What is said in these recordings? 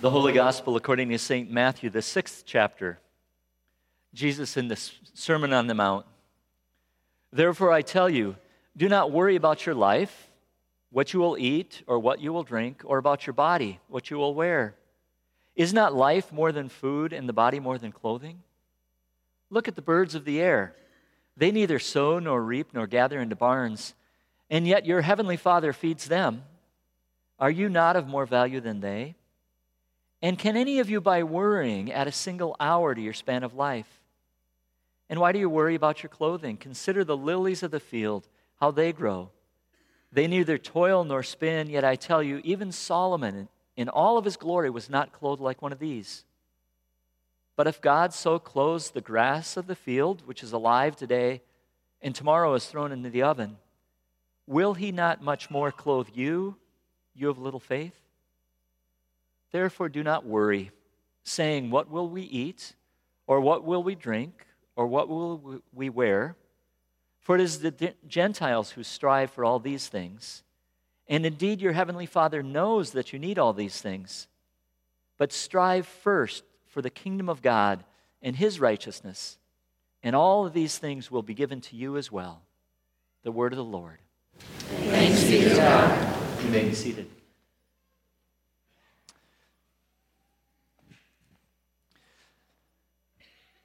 The Holy Gospel according to St. Matthew, the sixth chapter. Jesus in the Sermon on the Mount. Therefore, I tell you, do not worry about your life, what you will eat, or what you will drink, or about your body, what you will wear. Is not life more than food, and the body more than clothing? Look at the birds of the air. They neither sow nor reap nor gather into barns, and yet your heavenly Father feeds them. Are you not of more value than they? And can any of you, by worrying, add a single hour to your span of life? And why do you worry about your clothing? Consider the lilies of the field, how they grow. They neither toil nor spin, yet I tell you, even Solomon, in all of his glory, was not clothed like one of these. But if God so clothes the grass of the field, which is alive today, and tomorrow is thrown into the oven, will he not much more clothe you, you of little faith? Therefore, do not worry, saying, What will we eat? Or what will we drink? Or what will we wear? For it is the Gentiles who strive for all these things. And indeed, your heavenly Father knows that you need all these things. But strive first for the kingdom of God and his righteousness, and all of these things will be given to you as well. The word of the Lord. Thanks be to God. You may be seated.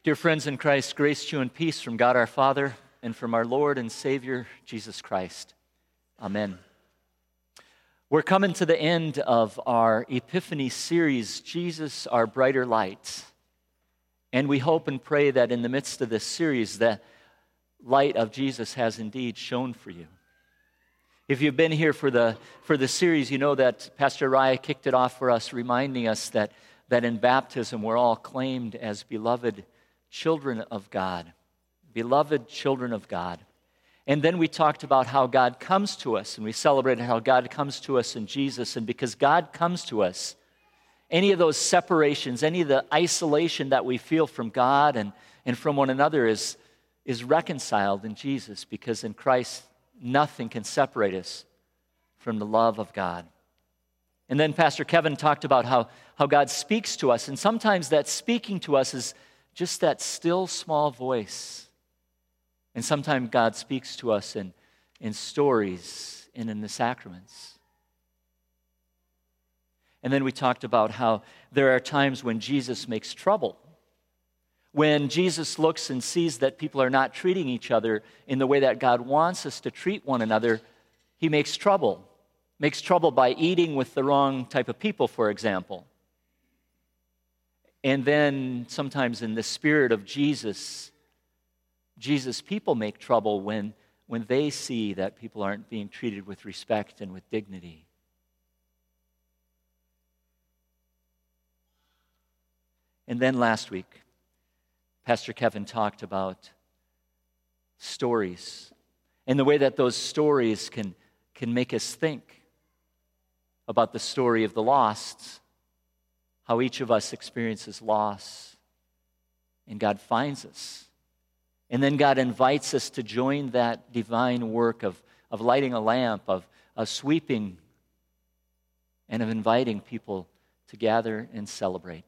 Dear friends in Christ, grace to you and peace from God our Father and from our Lord and Savior, Jesus Christ. Amen. We're coming to the end of our Epiphany series, Jesus, our brighter light. And we hope and pray that in the midst of this series, the light of Jesus has indeed shone for you. If you've been here for the, for the series, you know that Pastor Raya kicked it off for us, reminding us that, that in baptism we're all claimed as beloved children of God, beloved children of God. And then we talked about how God comes to us, and we celebrated how God comes to us in Jesus. And because God comes to us, any of those separations, any of the isolation that we feel from God and, and from one another is, is reconciled in Jesus, because in Christ, nothing can separate us from the love of God. And then Pastor Kevin talked about how, how God speaks to us, and sometimes that speaking to us is just that still small voice. And sometimes God speaks to us in, in stories and in the sacraments. And then we talked about how there are times when Jesus makes trouble. When Jesus looks and sees that people are not treating each other in the way that God wants us to treat one another, he makes trouble. Makes trouble by eating with the wrong type of people, for example. And then sometimes in the spirit of Jesus, Jesus' people make trouble when, when they see that people aren't being treated with respect and with dignity. And then last week, Pastor Kevin talked about stories and the way that those stories can, can make us think about the story of the lost how each of us experiences loss, and God finds us. And then God invites us to join that divine work of, of lighting a lamp, of, of sweeping, and of inviting people to gather and celebrate.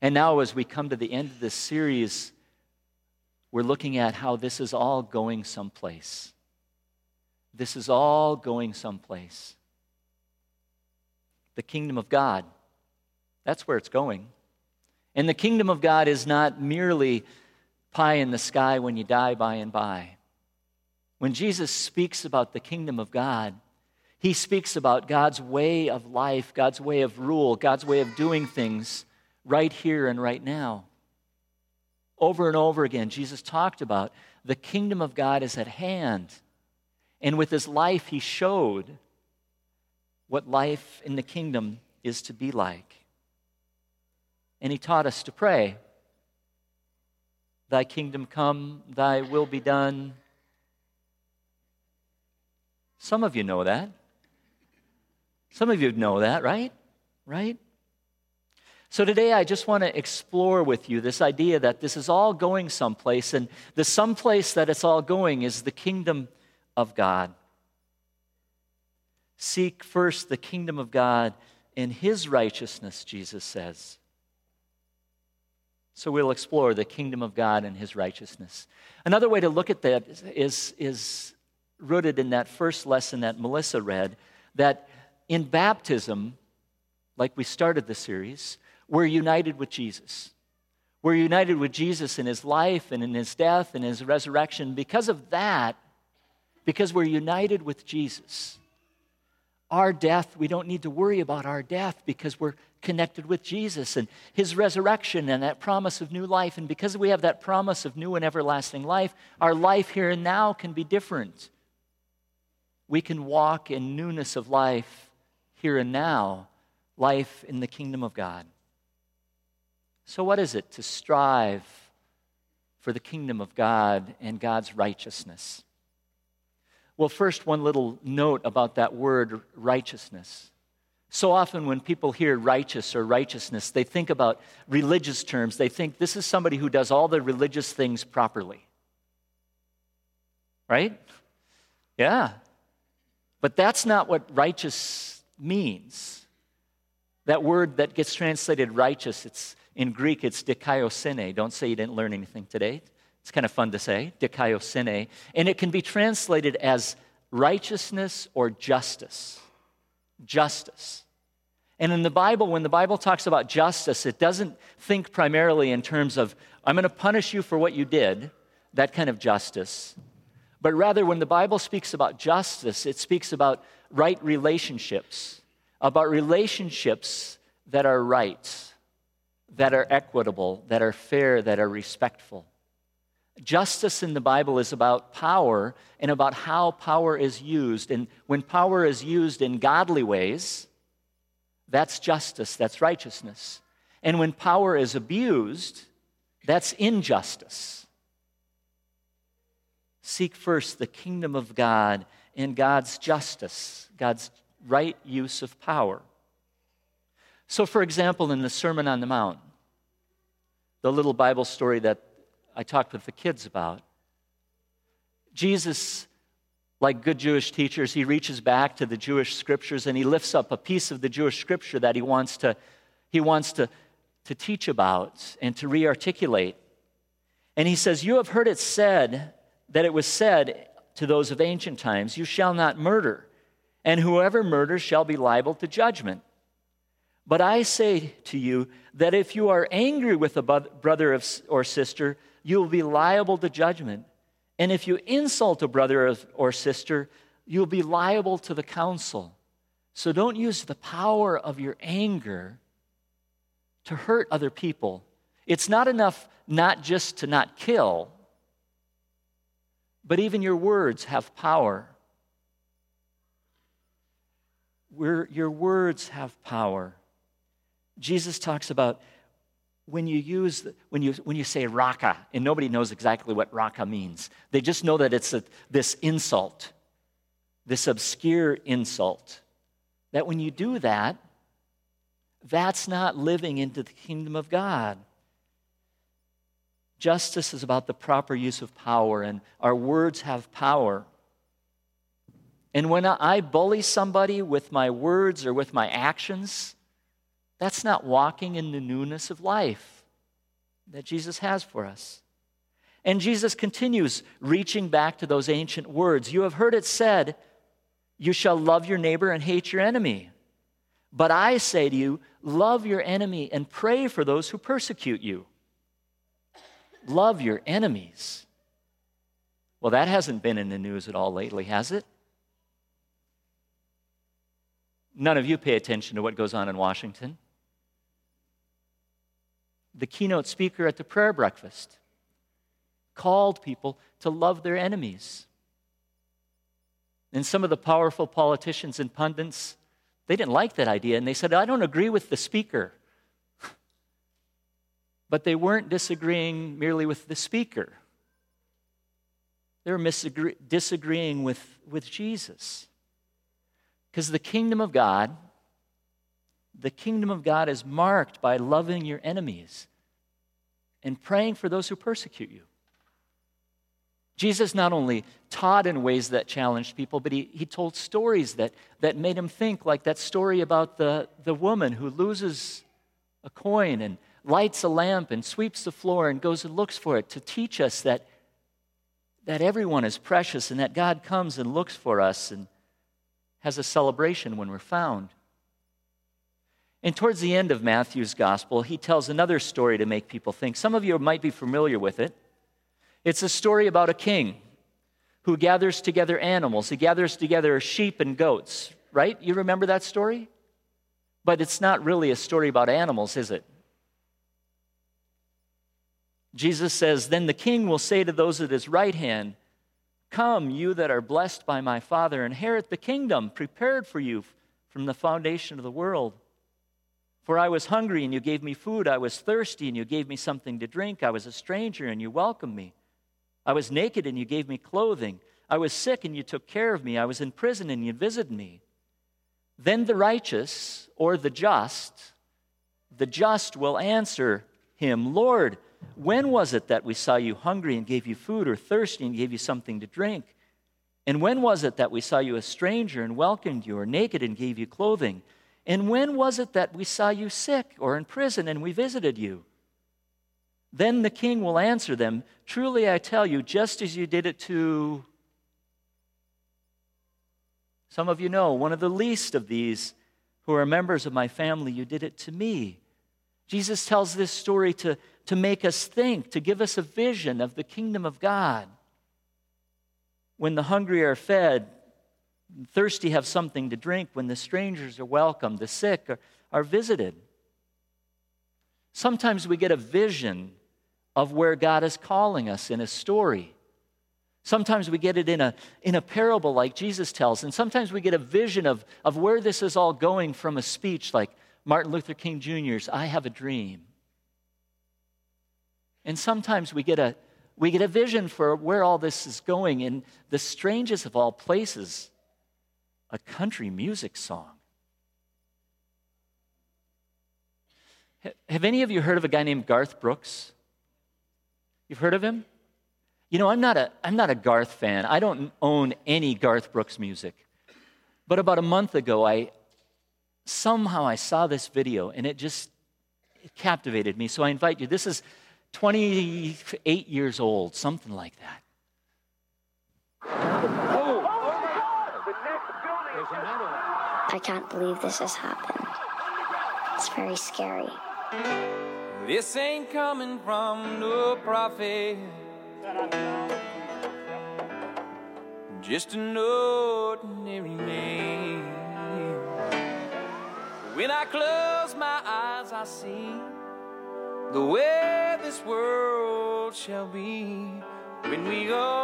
And now, as we come to the end of this series, we're looking at how this is all going someplace. This is all going someplace. The kingdom of God that's where it's going. And the kingdom of God is not merely pie in the sky when you die by and by. When Jesus speaks about the kingdom of God, he speaks about God's way of life, God's way of rule, God's way of doing things right here and right now. Over and over again, Jesus talked about the kingdom of God is at hand. And with his life, he showed what life in the kingdom is to be like and he taught us to pray Thy kingdom come, thy will be done. Some of you know that. Some of you know that, right? Right? So today I just want to explore with you this idea that this is all going someplace, and the someplace that it's all going is the kingdom of God. Seek first the kingdom of God and his righteousness, Jesus says. So we'll explore the kingdom of God and his righteousness. Another way to look at that is, is rooted in that first lesson that Melissa read that in baptism, like we started the series, we're united with Jesus. We're united with Jesus in his life and in his death and his resurrection. Because of that, because we're united with Jesus, our death, we don't need to worry about our death because we're connected with Jesus and his resurrection and that promise of new life. And because we have that promise of new and everlasting life, our life here and now can be different. We can walk in newness of life here and now, life in the kingdom of God. So, what is it to strive for the kingdom of God and God's righteousness? Well, first, one little note about that word righteousness. So often, when people hear righteous or righteousness, they think about religious terms. They think this is somebody who does all the religious things properly. Right? Yeah. But that's not what righteous means. That word that gets translated righteous, it's in Greek, it's dikaiosune. Don't say you didn't learn anything today. It's kind of fun to say, dikaiosune. And it can be translated as righteousness or justice. Justice. And in the Bible, when the Bible talks about justice, it doesn't think primarily in terms of, I'm going to punish you for what you did, that kind of justice. But rather, when the Bible speaks about justice, it speaks about right relationships, about relationships that are right, that are equitable, that are fair, that are respectful. Justice in the Bible is about power and about how power is used. And when power is used in godly ways, that's justice, that's righteousness. And when power is abused, that's injustice. Seek first the kingdom of God and God's justice, God's right use of power. So, for example, in the Sermon on the Mount, the little Bible story that I talked with the kids about. Jesus, like good Jewish teachers, he reaches back to the Jewish scriptures and he lifts up a piece of the Jewish scripture that he wants to, he wants to, to teach about and to rearticulate. And he says, You have heard it said that it was said to those of ancient times, You shall not murder, and whoever murders shall be liable to judgment. But I say to you that if you are angry with a brother or sister, you will be liable to judgment. And if you insult a brother or sister, you'll be liable to the council. So don't use the power of your anger to hurt other people. It's not enough not just to not kill, but even your words have power. We're, your words have power. Jesus talks about when you use when you when you say raka and nobody knows exactly what raka means they just know that it's a, this insult this obscure insult that when you do that that's not living into the kingdom of god. Justice is about the proper use of power and our words have power. And when i bully somebody with my words or with my actions that's not walking in the newness of life that Jesus has for us. And Jesus continues reaching back to those ancient words. You have heard it said, You shall love your neighbor and hate your enemy. But I say to you, love your enemy and pray for those who persecute you. Love your enemies. Well, that hasn't been in the news at all lately, has it? None of you pay attention to what goes on in Washington the keynote speaker at the prayer breakfast, called people to love their enemies. And some of the powerful politicians and pundits, they didn't like that idea, and they said, I don't agree with the speaker. but they weren't disagreeing merely with the speaker, they were disagreeing with, with Jesus. Because the kingdom of God the kingdom of God is marked by loving your enemies and praying for those who persecute you. Jesus not only taught in ways that challenged people, but he, he told stories that, that made him think, like that story about the, the woman who loses a coin and lights a lamp and sweeps the floor and goes and looks for it to teach us that, that everyone is precious and that God comes and looks for us and has a celebration when we're found. And towards the end of Matthew's gospel, he tells another story to make people think. Some of you might be familiar with it. It's a story about a king who gathers together animals. He gathers together sheep and goats, right? You remember that story? But it's not really a story about animals, is it? Jesus says, Then the king will say to those at his right hand, Come, you that are blessed by my Father, inherit the kingdom prepared for you from the foundation of the world. For I was hungry, and you gave me food. I was thirsty, and you gave me something to drink. I was a stranger, and you welcomed me. I was naked and you gave me clothing. I was sick and you took care of me. I was in prison and you visited me. Then the righteous or the just, the just will answer him, Lord, when was it that we saw you hungry and gave you food, or thirsty and gave you something to drink? And when was it that we saw you a stranger and welcomed you, or naked and gave you clothing? And when was it that we saw you sick or in prison and we visited you? Then the king will answer them Truly I tell you, just as you did it to some of you know, one of the least of these who are members of my family, you did it to me. Jesus tells this story to, to make us think, to give us a vision of the kingdom of God. When the hungry are fed, thirsty have something to drink, when the strangers are welcomed, the sick are, are visited. Sometimes we get a vision of where God is calling us in a story. Sometimes we get it in a, in a parable like Jesus tells, and sometimes we get a vision of, of where this is all going from a speech like Martin Luther King Jr.'s I Have a Dream. And sometimes we get a, we get a vision for where all this is going in the strangest of all places a country music song. Have any of you heard of a guy named Garth Brooks? You've heard of him? You know, I'm not a, I'm not a Garth fan. I don't own any Garth Brooks music. But about a month ago, I somehow I saw this video and it just it captivated me. So I invite you. This is 28 years old, something like that. Oh, I can't believe this has happened. It's very scary. This ain't coming from no prophet. Just an ordinary man. When I close my eyes, I see the way this world shall be when we all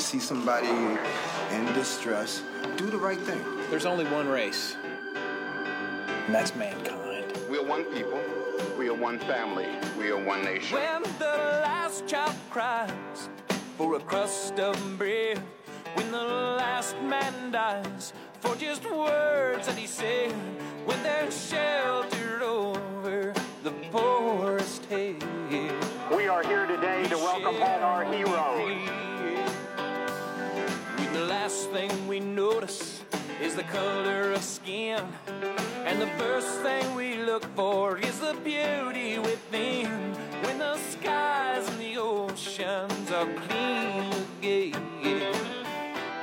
You see somebody in distress, do the right thing. There's only one race, and that's mankind. We are one people. We are one family. We are one nation. When the last child cries for a crust of bread, when the last man dies for just words that he said, when they're sheltered over the poorest head. We are here today to welcome home our heroes. When the last thing we notice is the color of skin. And the first thing we look for is the beauty within. When the skies and the oceans are clean again,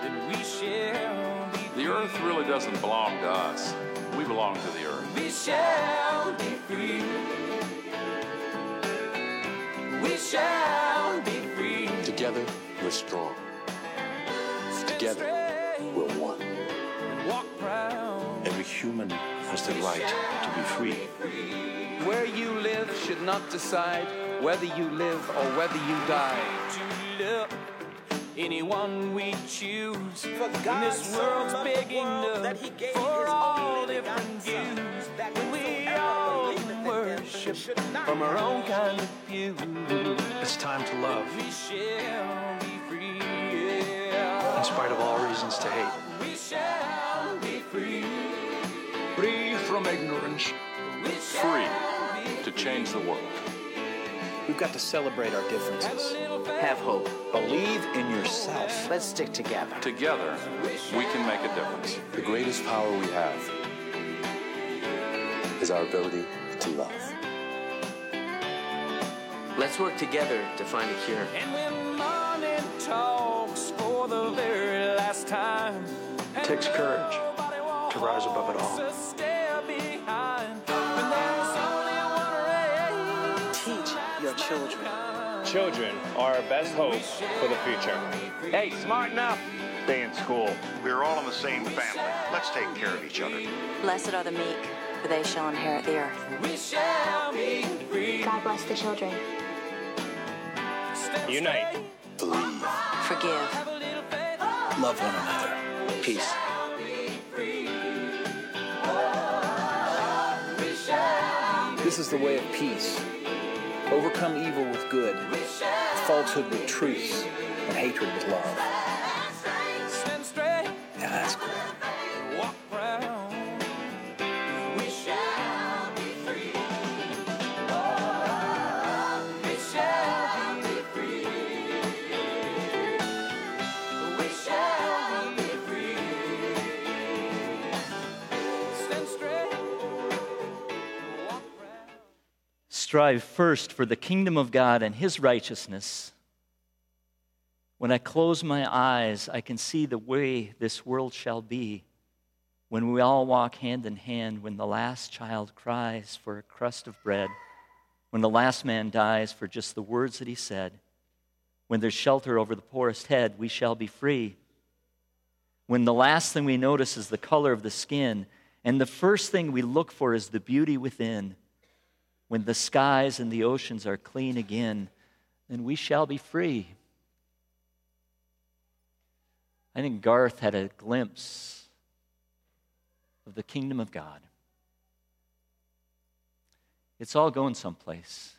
then we shall be The earth really doesn't belong to us. We belong to the earth. We shall be free. We shall be free. Together, we're strong. Stand Together, we're one. walk proud. Every human has the right to be free. Where you live should not decide whether you live or whether you die. to love anyone we choose. for When this world's big enough for all different views, when we all worship from our own kind of view, It's time to love, we shall be free. yeah. in spite of all reasons to hate. We shall be free. Free from ignorance, We free be to change the world. We've got to celebrate our differences. Have hope. Believe in yourself. Let's stick together. Together, we can make a difference. The greatest power we have is our ability to love. Let's work together to find a cure. Time. It takes courage to rise above it all. Teach your children. Children are our best hope for the future. Hey, smart enough. Stay in school. We're all in the same family. Let's take care of each other. Blessed are the meek, for they shall inherit the earth. God bless the children. Unite. Believe. Forgive. Love one another. Peace. This is the way of peace. Overcome evil with good, falsehood with truth, and hatred with love. Strive first for the kingdom of God and his righteousness. When I close my eyes, I can see the way this world shall be. When we all walk hand in hand, when the last child cries for a crust of bread, when the last man dies for just the words that he said, when there's shelter over the poorest head, we shall be free. When the last thing we notice is the color of the skin, and the first thing we look for is the beauty within, when the skies and the oceans are clean again, then we shall be free. I think Garth had a glimpse of the kingdom of God. It's all going someplace.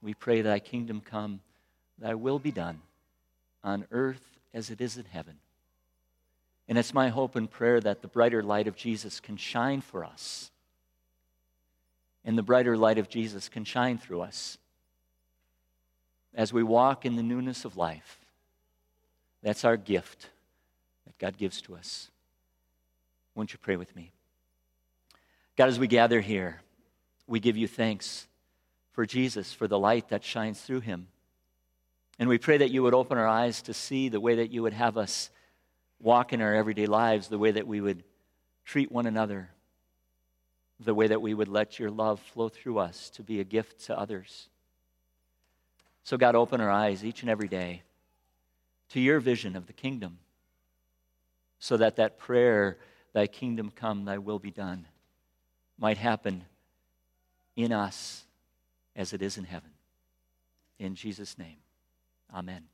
We pray, Thy kingdom come, Thy will be done on earth as it is in heaven. And it's my hope and prayer that the brighter light of Jesus can shine for us. And the brighter light of Jesus can shine through us as we walk in the newness of life. That's our gift that God gives to us. Won't you pray with me? God, as we gather here, we give you thanks for Jesus, for the light that shines through him. And we pray that you would open our eyes to see the way that you would have us walk in our everyday lives, the way that we would treat one another, the way that we would let your love flow through us to be a gift to others. So, God, open our eyes each and every day to your vision of the kingdom so that that prayer, Thy kingdom come, Thy will be done, might happen in us as it is in heaven. In Jesus' name, amen.